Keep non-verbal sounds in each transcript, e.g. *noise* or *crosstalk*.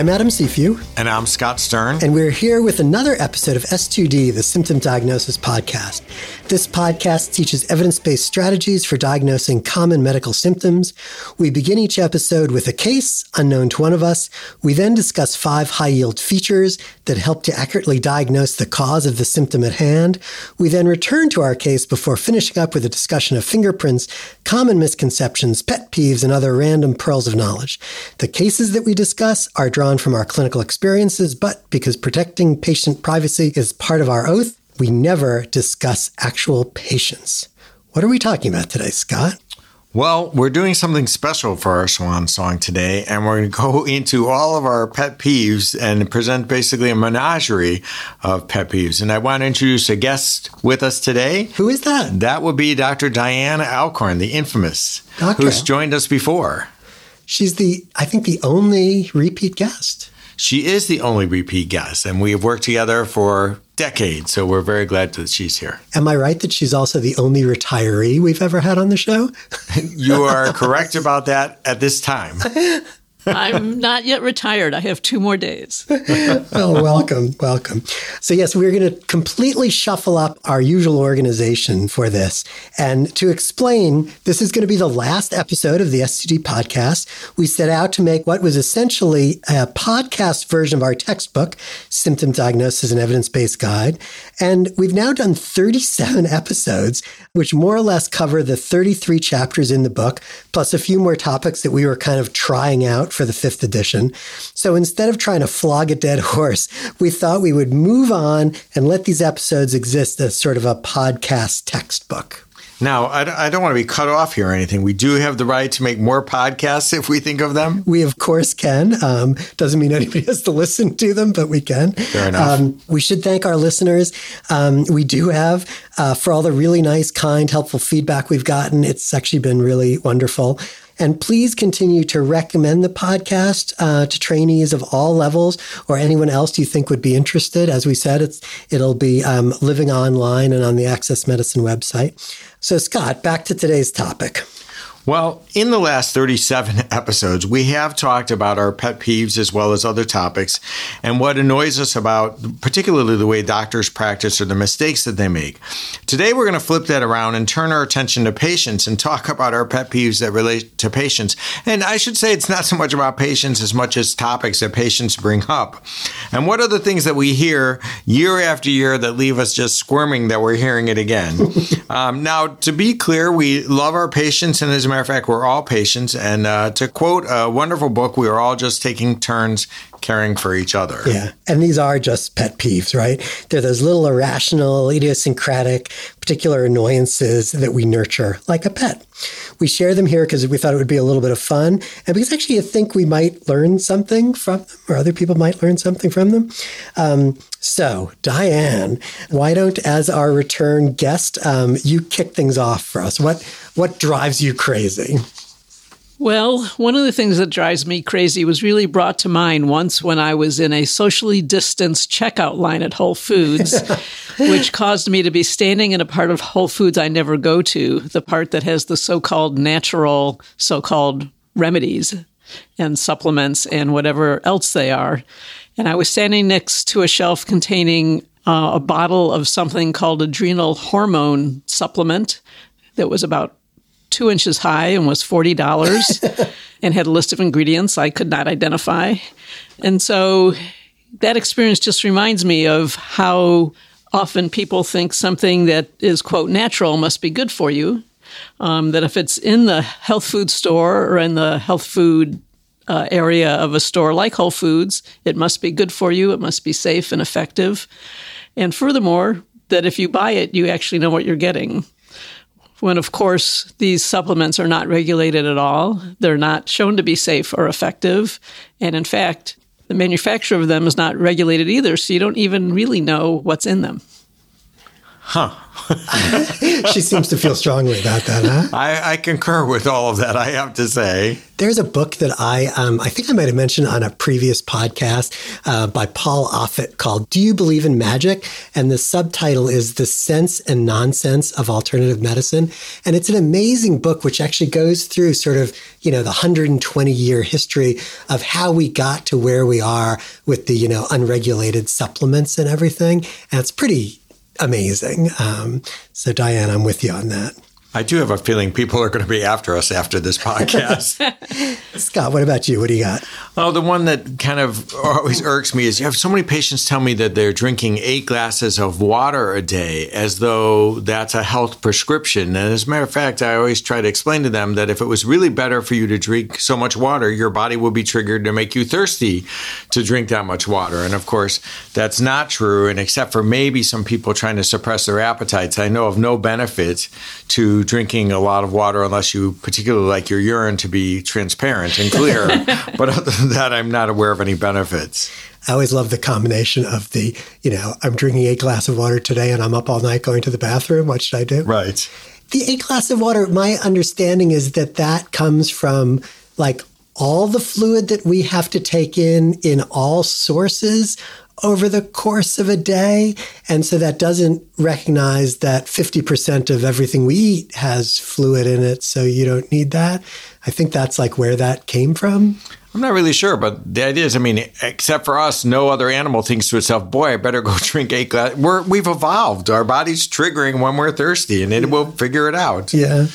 I'm Adam Cifu. And I'm Scott Stern. And we're here with another episode of S2D, the Symptom Diagnosis Podcast. This podcast teaches evidence based strategies for diagnosing common medical symptoms. We begin each episode with a case unknown to one of us. We then discuss five high yield features that help to accurately diagnose the cause of the symptom at hand. We then return to our case before finishing up with a discussion of fingerprints, common misconceptions, pet peeves, and other random pearls of knowledge. The cases that we discuss are drawn from our clinical experiences, but because protecting patient privacy is part of our oath, we never discuss actual patients. What are we talking about today, Scott? Well, we're doing something special for our swan song today, and we're going *laughs* to go into all of our pet peeves and present basically a menagerie of pet peeves. And I want to introduce a guest with us today. Who is that? That would be Dr. Diana Altkorn, the infamous, Doctor. who's joined us before. She's the, I think, the only repeat guest. She is the only repeat guest, and we have worked together for decades. So we're very glad that she's here. Am I right that she's also the only retiree we've ever had on the show? *laughs* you are correct about that at this time. *laughs* I'm not yet retired. I have two more days. *laughs* oh, welcome, welcome. So, yes, we're going to completely shuffle up our usual organization for this. And to explain, this is going to be the last episode of the S2D podcast. We set out to make what was essentially a podcast version of our textbook, Symptom Diagnosis and Evidence Based Guide. And we've now done 37 *laughs* episodes, which more or less cover the 33 chapters in the book, plus a few more topics that we were kind of trying out for the fifth edition. So instead of trying to flog a dead *laughs* horse, we thought we would move on and let these episodes exist as sort of a podcast textbook. Now, I, don't want to be cut off here or anything. We do have the right to make more podcasts if we think of them. We, of course, can. Um, doesn't mean *laughs* anybody has to listen to them, but we can. Fair enough. Um, we should thank our listeners. Um, we do have, uh, for all the really nice, kind, helpful feedback we've gotten. It's actually been really wonderful. And please continue to recommend the podcast uh, to trainees of all levels or anyone else you think would be interested. As we said, it's it'll be um, living online and on the Access Medicine website. So, Scott, back to today's topic. Well, in the last 37 *laughs* episodes, we have talked about our pet peeves as well as other topics and what annoys us about, particularly the way doctors practice or the mistakes that they make. Today, we're going to flip that around and turn our attention to patients and talk about our pet peeves that relate to patients. And I should say it's not so much about patients as much as topics that patients bring up. And what are the things that we hear year after year that leave us just squirming that we're hearing it again? *laughs* um, now, to be clear, we love our patients and as matter of fact, we're all patients. And uh, to quote a wonderful book, we are all just taking turns caring for each other. Yeah. And these are just pet peeves, right? They're those little irrational, idiosyncratic, particular annoyances that we nurture like a pet. We share them here because we thought it would be a little bit of fun and because actually you think we might learn something from them or other people might learn something from them. Um, so, Diane, why don't, as our return guest, um, you kick things off for us? What what drives you crazy? Well, one of the things that drives me crazy was really brought to mind once when I was in a socially distanced checkout line at Whole Foods, *laughs* which caused me to be standing in a part of Whole Foods I never go to, the part that has the so called natural, so called remedies and supplements and whatever else they are. And I was standing next to a shelf containing uh, a bottle of something called adrenal hormone supplement that was about two inches high and was $40 *laughs* and had a list of ingredients I could not identify. And so that experience just reminds me of how often people think something that is, quote, natural must be good for you. Um, that if it's in the health food store or in the health food uh, area of a store like Whole Foods, it must be good for you, it must be safe and effective. And furthermore, that if you buy it, you actually know what you're getting when, of course, these supplements are not regulated at all. They're not shown to be safe or effective. And in fact, the manufacture of them is not regulated either, so you don't even really know what's in them. Huh. *laughs* she seems to feel strongly about that, huh? I, I, concur with all of that, I have to say. There's a book that I, um, I think I might have mentioned on a previous podcast uh, by Paul Offit called Do You Believe in Magic? And the subtitle is The Sense and Nonsense of Alternative Medicine. And it's an amazing book which actually goes through sort of, you know, the 120 year history of how we got to where we are with the, you know, unregulated supplements and everything. And it's pretty amazing. Um, so, Diane, I'm with you on that. I do have a feeling people are going to be after us after this podcast. *laughs* Scott, what about you? What do you got? Oh, the one that kind of always irks me is you have so many patients tell me that they're drinking eight glasses of water a day as though that's a health prescription. And as a matter of fact, I always try to explain to them that if it was really better for you to drink so much water, your body would be triggered to make you thirsty to drink that much water. And of course, that's not true. And except for maybe some people trying to suppress their appetites, I know of no benefit to drinking a lot of water unless you particularly like your urine to be transparent and clear. *laughs* but other than that, I'm not aware of any benefits. I always love the combination of the, you know, I'm drinking a glass of water today and I'm up all night going to the bathroom. What should I do? Right. The eight glass of water, my understanding is that that comes from like all the fluid that we have to take in in all sources over the course of a day. And so that doesn't recognize that 50% of everything we eat has fluid in it. So you don't need that. I think that's like where that came from. I'm not really sure, but the idea is, I mean, except for us, no other animal thinks to itself, "Boy, I better go *laughs* drink eight glass." We're we've evolved. Our body's triggering when we're thirsty, and it will figure it out. Yeah.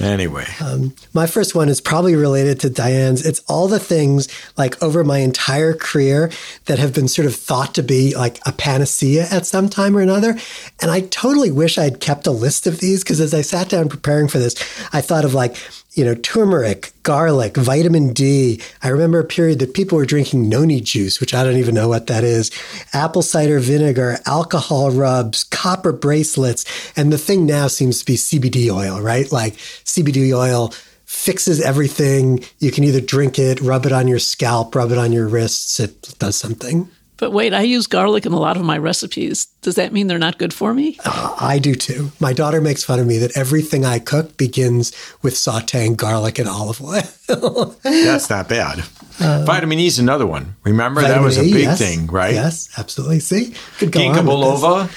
Anyway, um, my first one is probably related to Diane's. It's all the things like over my entire career that have been sort of thought to be like a panacea at some time or another. And I totally wish I'd kept a list of these because as I sat down preparing for this, I thought of like, you know, turmeric, garlic, vitamin D. I remember a period that people were drinking noni juice, which I don't even know what that is, apple cider vinegar, alcohol rubs, copper bracelets. And the thing now seems to be CBD oil, right? Like CBD oil fixes everything. You can either drink it, rub it on your scalp, rub it on your wrists. It does something. But wait, I use garlic in a lot of my recipes. Does that mean they're not good for me? Uh, I do too. My daughter makes fun of me that everything I cook begins with sauteing garlic and olive oil. *laughs* That's not bad. Uh, vitamin E is another one. Remember that was a big yes, thing, right? Yes, absolutely. See, could go Ginkgo biloba.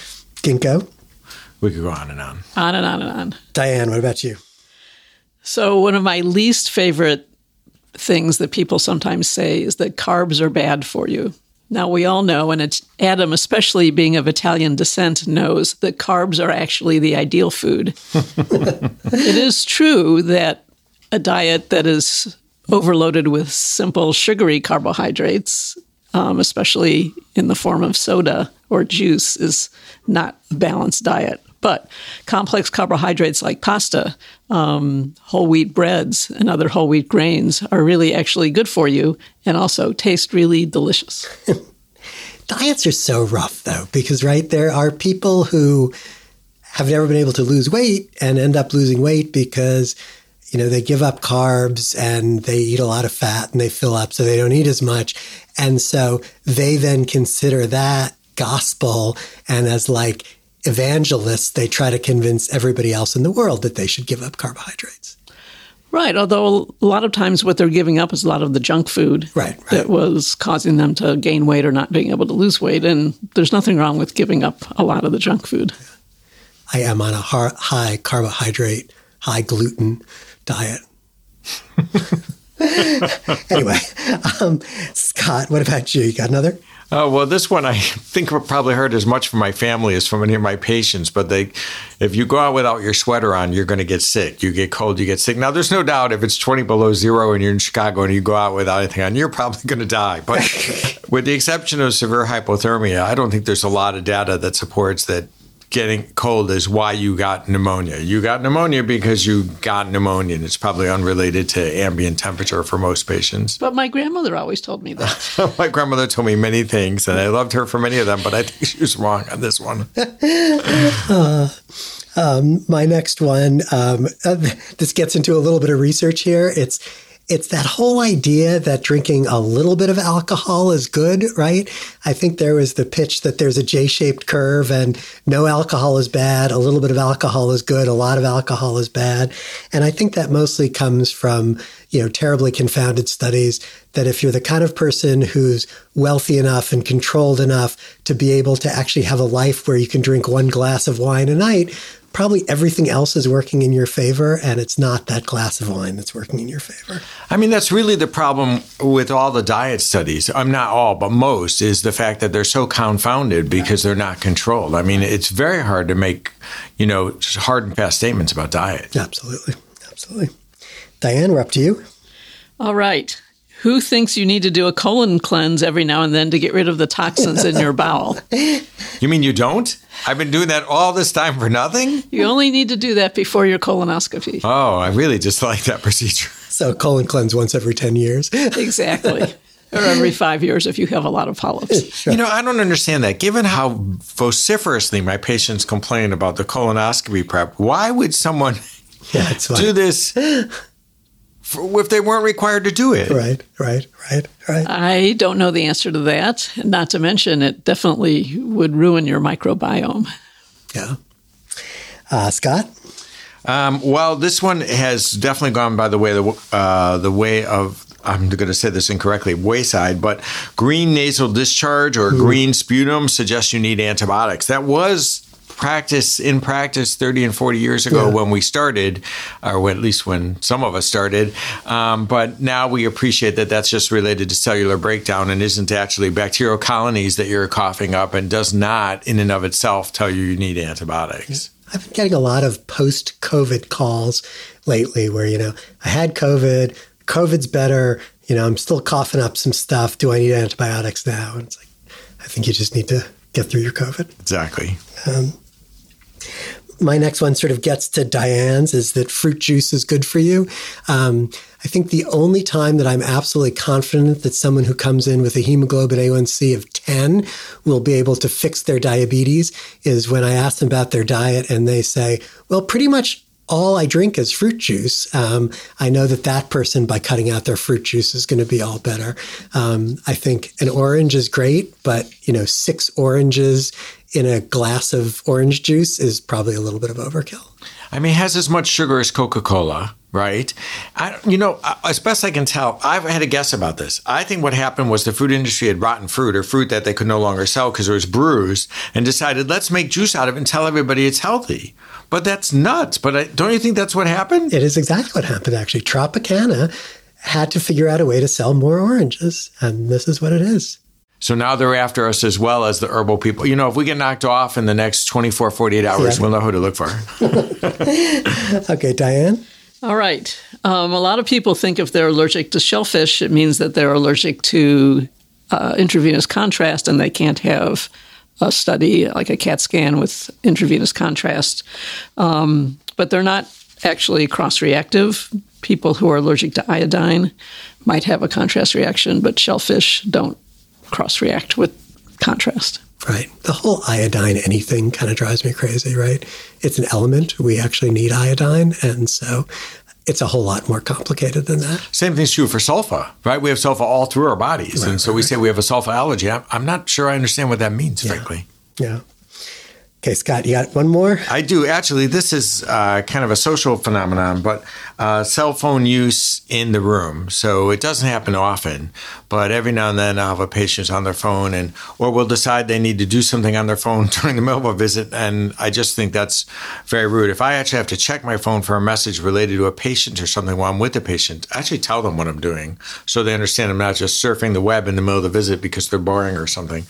Ginkgo. We could go on and on. On and on and on. Diane, what about you? So one of my least favorite things that people sometimes say is that carbs are bad for you. Now, we all know, and Adam, especially being of Italian descent, knows that carbs are actually the ideal food. *laughs* it is true that a diet that is overloaded with simple sugary carbohydrates, um, especially in the form of soda or juice, is not a balanced diet. But complex carbohydrates like pasta, um, whole wheat breads, and other whole wheat grains are really actually good for you and also taste really delicious. *laughs* Diets are so rough, though, because, right, there are people who have never been able to lose weight and end up losing weight because you know they give up carbs and they eat a lot of fat and they fill up so they don't eat as much and so they then consider that gospel and as like evangelists, they try to convince everybody else in the world that they should give up carbohydrates. Right. Although a lot of times what they're giving up is a lot of the junk food right, right. that was causing them to gain weight or not being able to lose weight. And there's nothing wrong with giving up a lot of the junk food. I am on a high carbohydrate, high gluten diet. *laughs* *laughs* anyway, um, Scott, what about you? You got another? Oh, well, this one I *laughs* think I probably heard as much from my family as from any of my patients. But they, if you go out without your sweater on, you're going to get sick. You get cold, you get sick. Now, there's no doubt if it's 20 below zero and you're in Chicago and you go out without anything on, you're probably *laughs* going to die. But *laughs* with the exception of severe hypothermia, I don't think there's a lot of data that supports that getting cold is why you got pneumonia. You got pneumonia because you got pneumonia, and it's probably unrelated to ambient temperature for most patients. But my grandmother always told me that. *laughs* my grandmother told me many things, and I loved her for many of them, but I think she was wrong on this one. *laughs* uh, um, my next one, um, uh, *laughs* this gets into a little bit of research here. It's it's that whole idea that drinking a little bit of alcohol is good, right? I think there was the pitch that there's a J shaped curve and no alcohol is bad, a little bit of alcohol is good, a lot of alcohol is bad. And I think that mostly comes from, you know, terribly confounded studies that if you're the kind of person who's wealthy enough and controlled enough to be able to actually have a life where you can drink one glass of wine a night, probably everything else is working in your favor and it's not that glass of wine that's working in your favor. I mean, that's really the problem with all the diet studies. I'm not all, but most is the fact that they're so confounded because they're not controlled. I mean, it's very hard to make, you know, hard and fast statements about diet. Absolutely. Absolutely. Diane, we're up to you. All right. Who thinks you need to do a colon cleanse every now and then to get rid of the toxins in your bowel? *laughs* You mean you don't? I've been doing that all this time for nothing? You only need to do that before your colonoscopy. Oh, I really just like that procedure. So colon cleanse once every 10 years. Exactly. *laughs* or every five years if you have a lot of polyps. You know, I don't understand that. Given how vociferously my patients complain about the colonoscopy prep, why would someone Yeah, *laughs* do this for, if they weren't required to do it? Right, right, right, right. I don't know the answer to that. Not to mention, it definitely would ruin your microbiome. Yeah. Uh, Scott? Um, well, this one has definitely gone by the way the uh, the way of I'm going to say this incorrectly, wayside, but green nasal discharge or green sputum suggests you need antibiotics. That was practice in practice 30 and 40 years ago Yeah. when we started, or at least when some of us started. Um, but now we appreciate that that's just related to cellular breakdown and isn't actually bacterial colonies that you're coughing up and does not, in and of itself, tell you you need antibiotics. I've been getting a lot of post COVID calls lately where, you know, I had COVID, COVID's better, you know, I'm still coughing up some stuff. Do I need antibiotics now? And it's like, I think you just need to get through your COVID. Exactly. My next one sort of gets to Diane's is that fruit juice is good for you. Um, I think the only time that I'm absolutely confident that someone who comes in with a hemoglobin A1C of 10 will be able to fix their diabetes is when I ask them about their diet and they say, well, pretty much all I drink is fruit juice. Um, I know that that person, by cutting out their fruit juice, is going to be all better. Um, I think an orange is great, but you know, six oranges in a glass of orange juice is probably a little bit of overkill. I mean, it has as much sugar as Coca Cola, right? I, you know, as best I can tell, I've had a guess about this. I think what happened was the food industry had rotten fruit or fruit that they could no longer sell because it was bruised and decided, let's make juice out of it and tell everybody it's healthy. But that's nuts. But I, don't you think that's what happened? It is exactly what happened, actually. Tropicana had to figure out a way to sell more oranges, and this is what it is. So now they're after us as well as the herbal people. You know, if we get knocked off in the next 24, 48 hours, Yeah. we'll know who to look for. *laughs* *laughs* Okay, Diane? All right. Um, a lot of people think if they're allergic to shellfish, it means that they're allergic to uh, intravenous contrast and they can't have a study like a CAT scan with intravenous contrast. Um, but they're not actually cross reactive. People who are allergic to iodine might have a contrast reaction, but shellfish don't cross react with contrast. Right. The whole iodine anything kind of drives me crazy, right? It's an element. We actually need iodine. And so it's a whole lot more complicated than that. Same thing's true for sulfa, right? We have sulfa all through our bodies. and so we say we have a sulfa allergy. I'm, I'm not sure I understand what that means, frankly. Yeah. Okay, Scott, you got one more? I do. Actually, this is uh, kind of a social phenomenon, but uh, cell phone use in the room. So it doesn't happen often, but every now and then I'll have a patient on their phone and or will decide they need to do something on their phone *laughs* during the a visit. And I just think that's very rude. If I actually have to check my phone for a message related to a patient or something while I'm with the patient, I actually tell them what I'm doing so they understand I'm not just surfing the web in the middle of the visit because they're boring or something.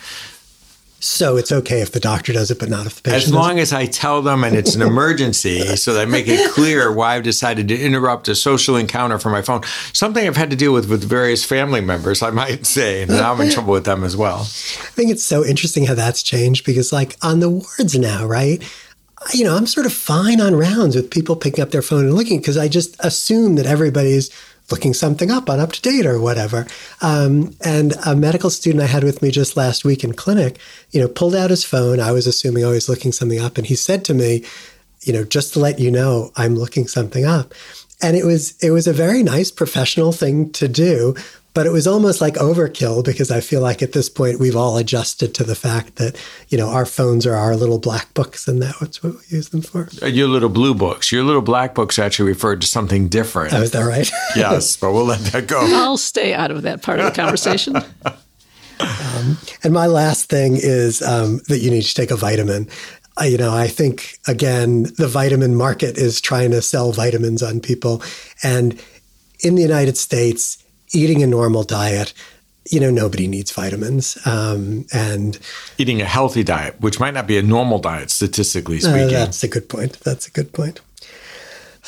So it's okay if the doctor does it, but not if the patient As long as I tell them and it's an emergency, *laughs* so that I make it clear why I've decided to interrupt a social encounter for my phone. Something I've had to deal with with various family members, I might say, and now I'm in trouble with them as well. I think it's so interesting how that's changed because, like, on the wards now, right? You know, I'm sort of fine on rounds with people picking up their phone and looking because I just assume that everybody's looking something up on up to date or whatever. Um, and a medical student I had with me just last week in clinic, you know, pulled out his phone. I was assuming I was looking something up, and he said to me, you know, just to let you know, I'm looking something up. And it was it was a very nice professional thing to do but it was almost like overkill because I feel like at this point we've all adjusted to the fact that you know our phones are our little black books, and that's what we use them for. Uh, your little blue books, your little black books actually referred to something different. Oh, is that right? *laughs* yes, but we'll let that go. I'll stay out of that part of the conversation. *laughs* um, and my last thing is um, that you need to take a vitamin. You know, I think again, the vitamin market is trying to sell vitamins on people, and in the United States eating a normal diet, you know, nobody needs vitamins. Um, and eating a healthy diet, which might not be a normal diet, statistically uh, speaking. Uh, that's a good point. That's a good point.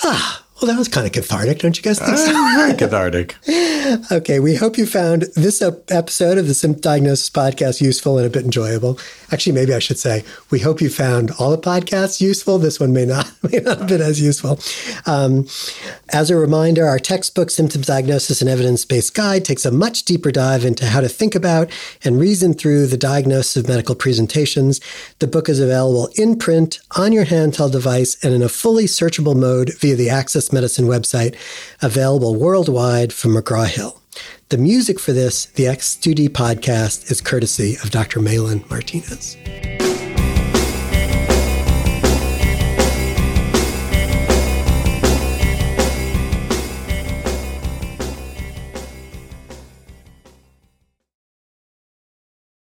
Ah, well, that was kind of cathartic, don't you guys think so? Uh, very cathartic. *laughs* okay, we hope you found this episode of the Symptom Diagnosis Podcast useful and a bit enjoyable. Actually, maybe I should say we hope you found all the podcasts useful. This one may not *laughs* may not have been as useful. Um, as a reminder, our textbook Symptom Diagnosis and Evidence Based Guide takes a much deeper dive into how to think about and reason through the diagnosis of medical presentations. The book is available in print on your handheld device and in a fully searchable mode via the Access Medicine website, available worldwide from McGraw Hill. The music for this, the S2D podcast, is courtesy of Dr. Malin Martinez.